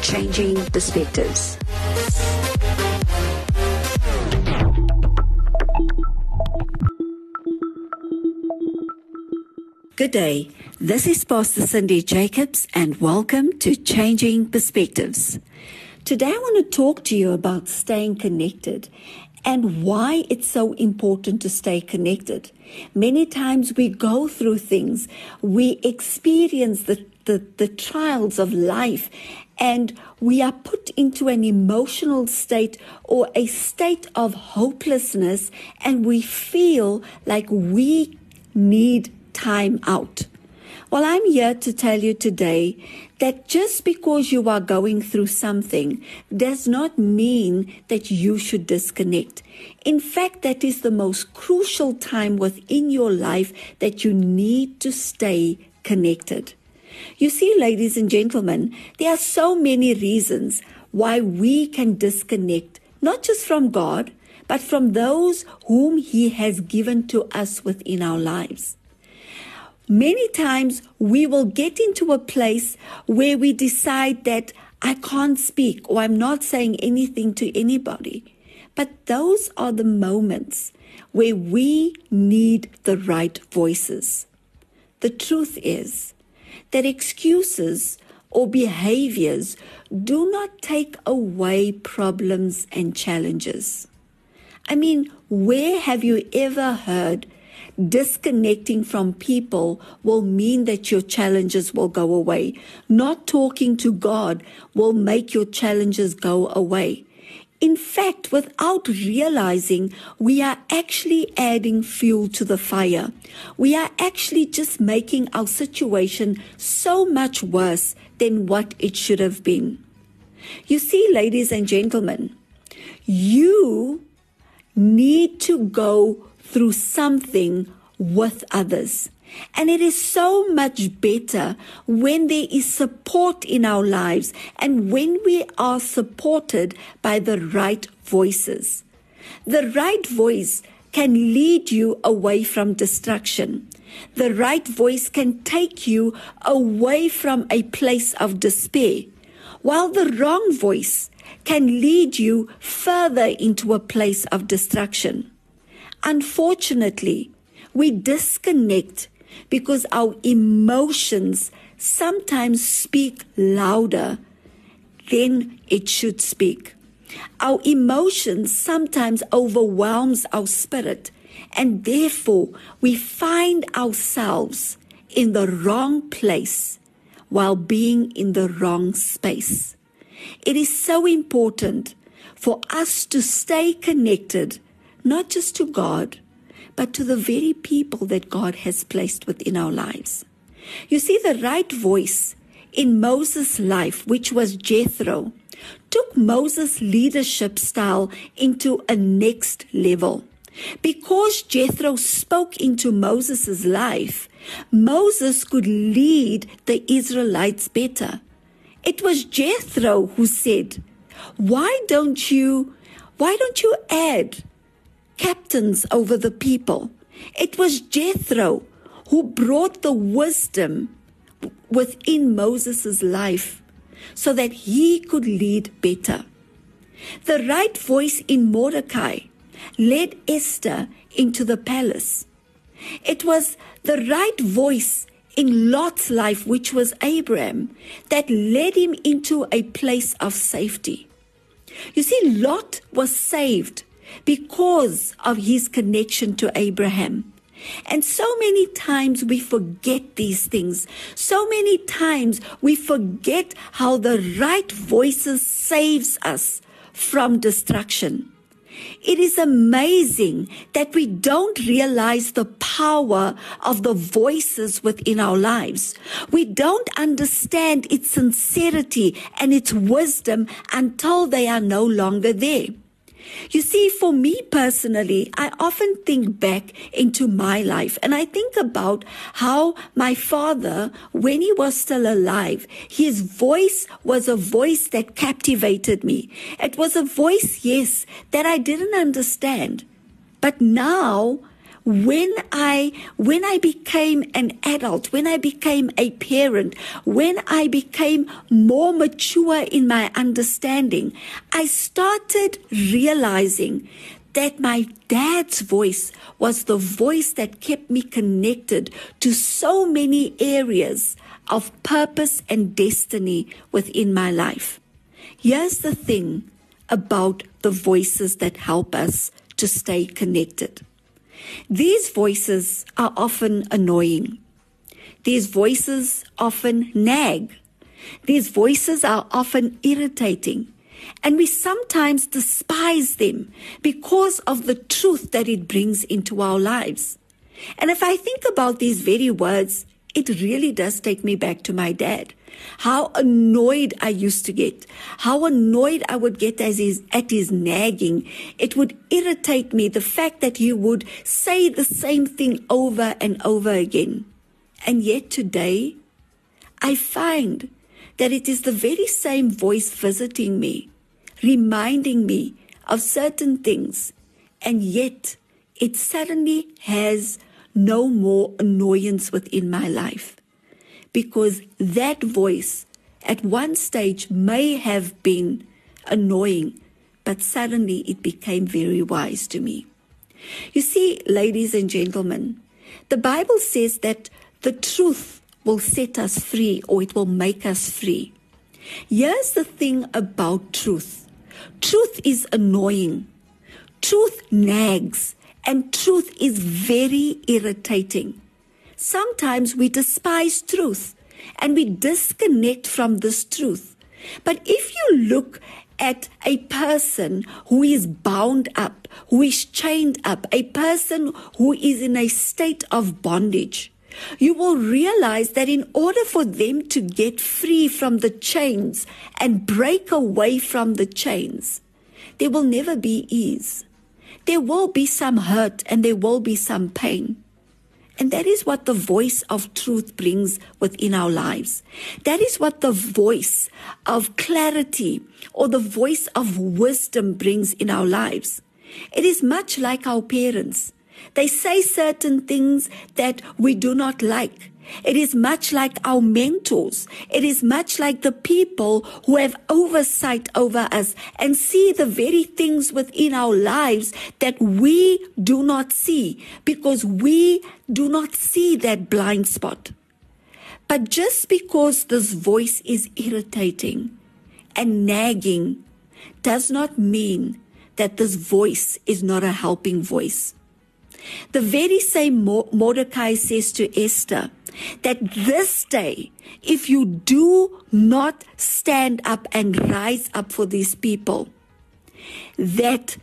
Changing perspectives. Good day. This is Pastor Cindy Jacobs, and welcome to Changing Perspectives. Today, I want to talk to you about staying connected and why it's so important to stay connected. Many times we go through things, we experience the, the, the trials of life, and we are put into an emotional state or a state of hopelessness, and we feel like we need time out. Well, I'm here to tell you today that just because you are going through something does not mean that you should disconnect. In fact, that is the most crucial time within your life that you need to stay connected. You see, ladies and gentlemen, there are so many reasons why we can disconnect, not just from God, but from those whom He has given to us within our lives. Many times we will get into a place where we decide that I can't speak or I'm not saying anything to anybody. But those are the moments where we need the right voices. The truth is that excuses or behaviors do not take away problems and challenges. I mean, where have you ever heard disconnecting from people will mean that your challenges will go away. Not talking to God will make your challenges go away. In fact, without realizing, we are actually adding fuel to the fire. We are actually just making our situation so much worse than what it should have been. You see, ladies and gentlemen, you need to go through something with others. And it is so much better when there is support in our lives and when we are supported by the right voices. The right voice can lead you away from destruction. The right voice can take you away from a place of despair, while the wrong voice can lead you further into a place of destruction. Unfortunately, we disconnect because our emotions sometimes speak louder than it should speak. Our emotions sometimes overwhelms our spirit and therefore we find ourselves in the wrong place while being in the wrong space. It is so important for us to stay connected not just to God, but to the very people that God has placed within our lives. You see, the right voice in Moses' life, which was Jethro, took Moses' leadership style into a next level. Because Jethro spoke into Moses' life, Moses could lead the Israelites better. It was Jethro who said, Why don't you, why don't you add captains over the people. It was Jethro who brought the wisdom within Moses' life so that he could lead better. The right voice in Mordecai led Esther into the palace. It was the right voice in Lot's life, which was Abraham, that led him into a place of safety. You see, Lot was saved because of his connection to Abraham. And so many times we forget these things. So many times we forget how the right voices saves us from destruction. It is amazing that we don't realize the power of the voices within our lives. We don't understand its sincerity and its wisdom until they are no longer there. You see, for me personally, I often think back into my life and I think about how my father, when he was still alive, his voice was a voice that captivated me. It was a voice, yes, that I didn't understand. But now, when I when I became an adult, when I became a parent, when I became more mature in my understanding, I started realizing that my dad's voice was the voice that kept me connected to so many areas of purpose and destiny within my life. Here's the thing about the voices that help us to stay connected. These voices are often annoying. These voices often nag. These voices are often irritating. And we sometimes despise them because of the truth that it brings into our lives. And if I think about these very words, it really does take me back to my dad. How annoyed I used to get. How annoyed I would get as his, at his nagging. It would irritate me the fact that he would say the same thing over and over again. And yet today, I find that it is the very same voice visiting me, reminding me of certain things, and yet it suddenly has no more annoyance within my life because that voice at one stage may have been annoying, but suddenly it became very wise to me. You see, ladies and gentlemen, the Bible says that the truth will set us free or it will make us free. Here's the thing about truth truth is annoying, truth nags, and truth is very irritating. Sometimes we despise truth and we disconnect from this truth. But if you look at a person who is bound up, who is chained up, a person who is in a state of bondage, you will realize that in order for them to get free from the chains and break away from the chains, there will never be ease. There will be some hurt and there will be some pain. And that is what the voice of truth brings within our lives. That is what the voice of clarity or the voice of wisdom brings in our lives. It is much like our parents. They say certain things that we do not like. It is much like our mentors. It is much like the people who have oversight over us and see the very things within our lives that we do not see because we do not see that blind spot. But just because this voice is irritating and nagging does not mean that this voice is not a helping voice. The very same Mordecai says to Esther that this day, if you do not stand up and rise up for these people, that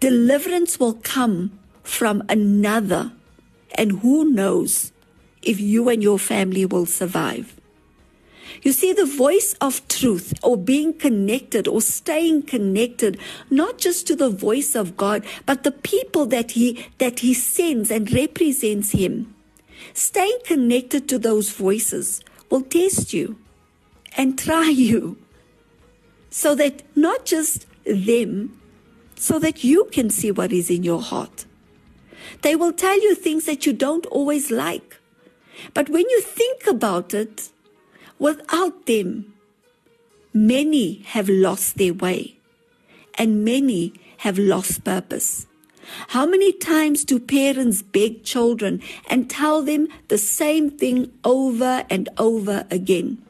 deliverance will come from another. And who knows if you and your family will survive. You see, the voice of truth or being connected or staying connected, not just to the voice of God, but the people that he, that he sends and represents him. Staying connected to those voices will test you and try you so that not just them, so that you can see what is in your heart. They will tell you things that you don't always like. But when you think about it, Without them, many have lost their way and many have lost purpose. How many times do parents beg children and tell them the same thing over and over again?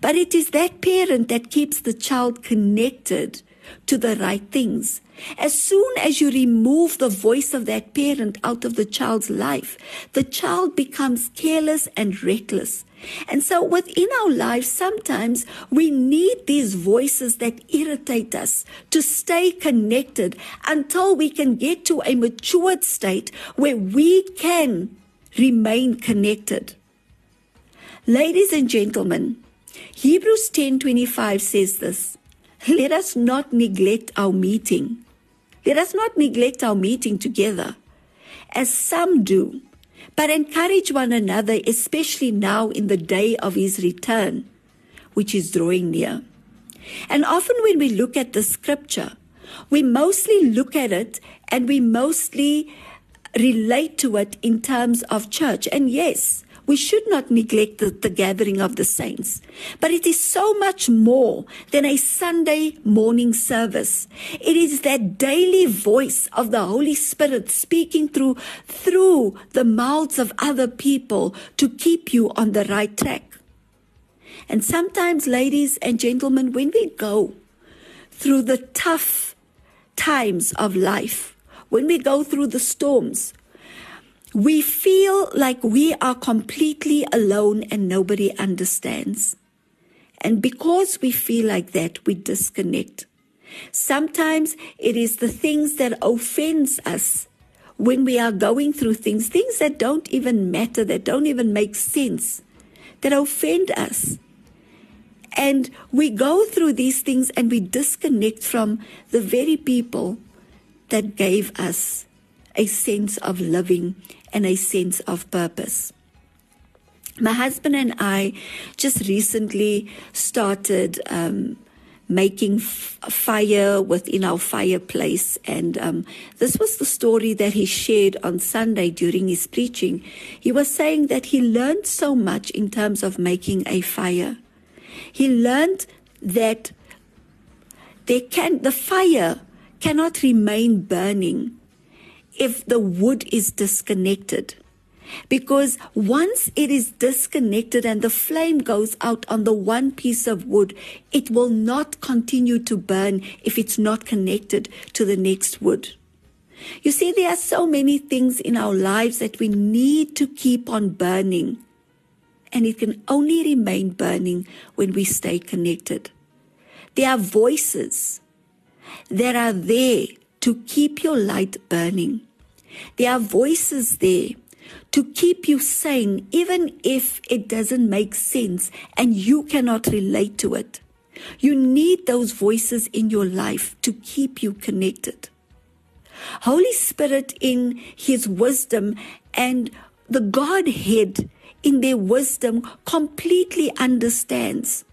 But it is that parent that keeps the child connected to the right things. As soon as you remove the voice of that parent out of the child's life, the child becomes careless and reckless. And so within our lives, sometimes we need these voices that irritate us to stay connected until we can get to a matured state where we can remain connected. Ladies and gentlemen, Hebrews 10:25 says this, let us not neglect our meeting Let us not neglect our meeting together, as some do, but encourage one another, especially now in the day of his return, which is drawing near. And often when we look at the scripture, we mostly look at it and we mostly relate to it in terms of church. And yes, we should not neglect the, the, gathering of the saints. But it is so much more than a Sunday morning service. It is that daily voice of the Holy Spirit speaking through, through the mouths of other people to keep you on the right track. And sometimes, ladies and gentlemen, when we go through the tough times of life, when we go through the storms, we feel like we are completely alone and nobody understands. And because we feel like that, we disconnect. Sometimes it is the things that offends us when we are going through things, things that don't even matter, that don't even make sense, that offend us. And we go through these things and we disconnect from the very people that gave us a sense of living and a sense of purpose. My husband and I just recently started um, making f- fire within our fireplace. And um, this was the story that he shared on Sunday during his preaching. He was saying that he learned so much in terms of making a fire. He learned that they can, the fire cannot remain burning if the wood is disconnected. Because once it is disconnected and the flame goes out on the one piece of wood, it will not continue to burn if it's not connected to the next wood. You see, there are so many things in our lives that we need to keep on burning and it can only remain burning when we stay connected. There are voices that are there to keep your light burning. There are voices there to keep you sane, even if it doesn't make sense and you cannot relate to it. You need those voices in your life to keep you connected. Holy Spirit, in His wisdom and the Godhead in their wisdom completely understands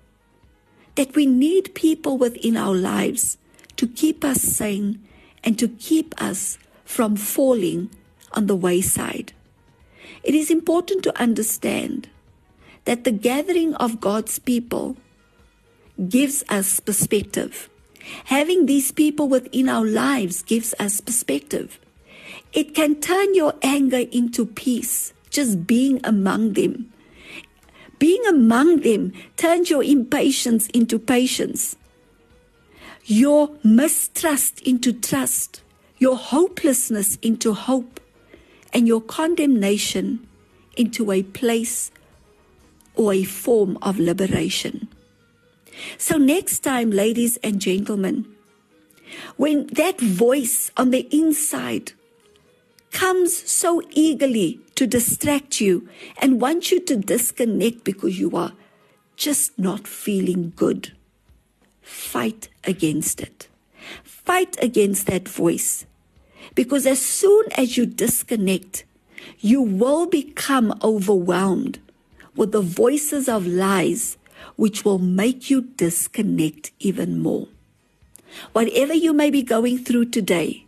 that we need people within our lives to keep us sane and to keep us from falling on the wayside. It is important to understand that the gathering of God's people gives us perspective. Having these people within our lives gives us perspective. It can turn your anger into peace just being among them. Being among them turns your impatience into patience, your mistrust into trust, your hopelessness into hope, and your condemnation into a place or a form of liberation. So, next time, ladies and gentlemen, when that voice on the inside comes so eagerly to distract you and wants you to disconnect because you are just not feeling good. Fight against it. Fight against that voice. Because as soon as you disconnect, you will become overwhelmed with the voices of lies which will make you disconnect even more. Whatever you may be going through today,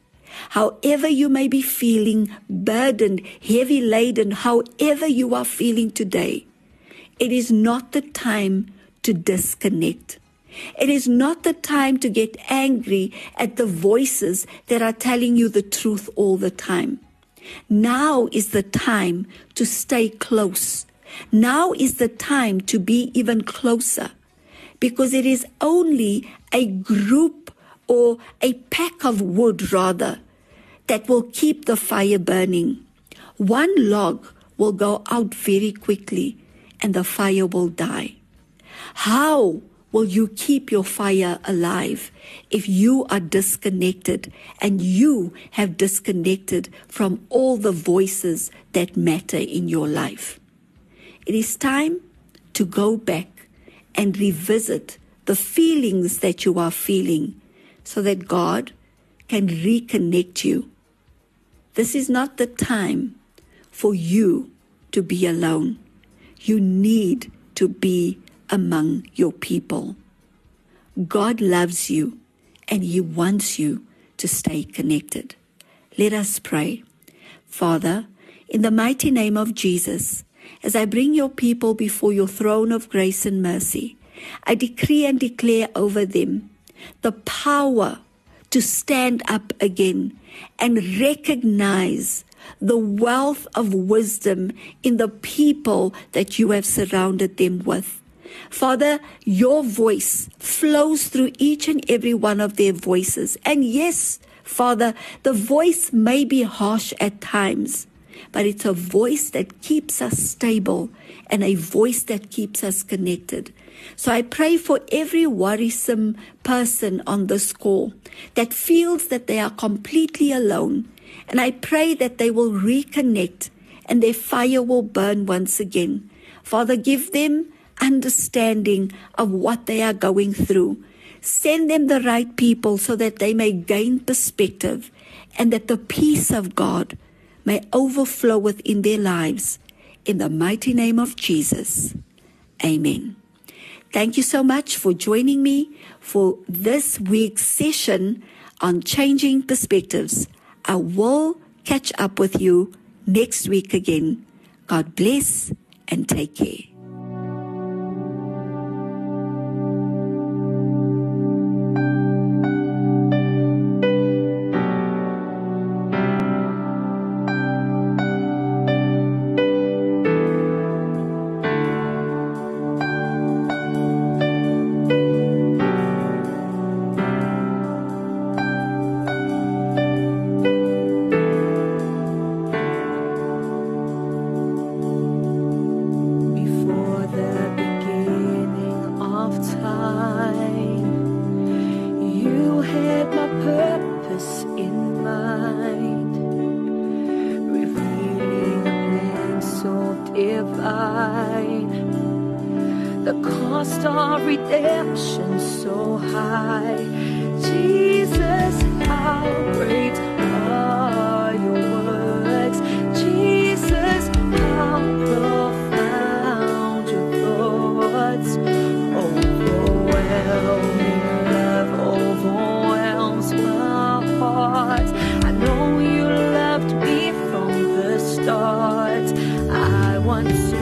However, you may be feeling burdened, heavy laden, however you are feeling today, it is not the time to disconnect. It is not the time to get angry at the voices that are telling you the truth all the time. Now is the time to stay close. Now is the time to be even closer because it is only a group or a pack of wood rather that will keep the fire burning. One log will go out very quickly and the fire will die. How will you keep your fire alive if you are disconnected and you have disconnected from all the voices that matter in your life? It is time to go back and revisit the feelings that you are feeling so that God can reconnect you. This is not the time for you to be alone. You need to be among your people. God loves you and He wants you to stay connected. Let us pray. Father, in the mighty name of Jesus, as I bring your people before your throne of grace and mercy, I decree and declare over them the power to stand up again and recognize the wealth of wisdom in the people that you have surrounded them with. Father, your voice flows through each and every one of their voices. And yes, Father, the voice may be harsh at times, but it's a voice that keeps us stable and a voice that keeps us connected. So I pray for every worrisome person on this call that feels that they are completely alone. And I pray that they will reconnect and their fire will burn once again. Father, give them understanding of what they are going through. Send them the right people so that they may gain perspective and that the peace of God may overflow within their lives. In the mighty name of Jesus. Amen. Thank you so much for joining me for this week's session on changing perspectives. I will catch up with you next week again. God bless and take care. once.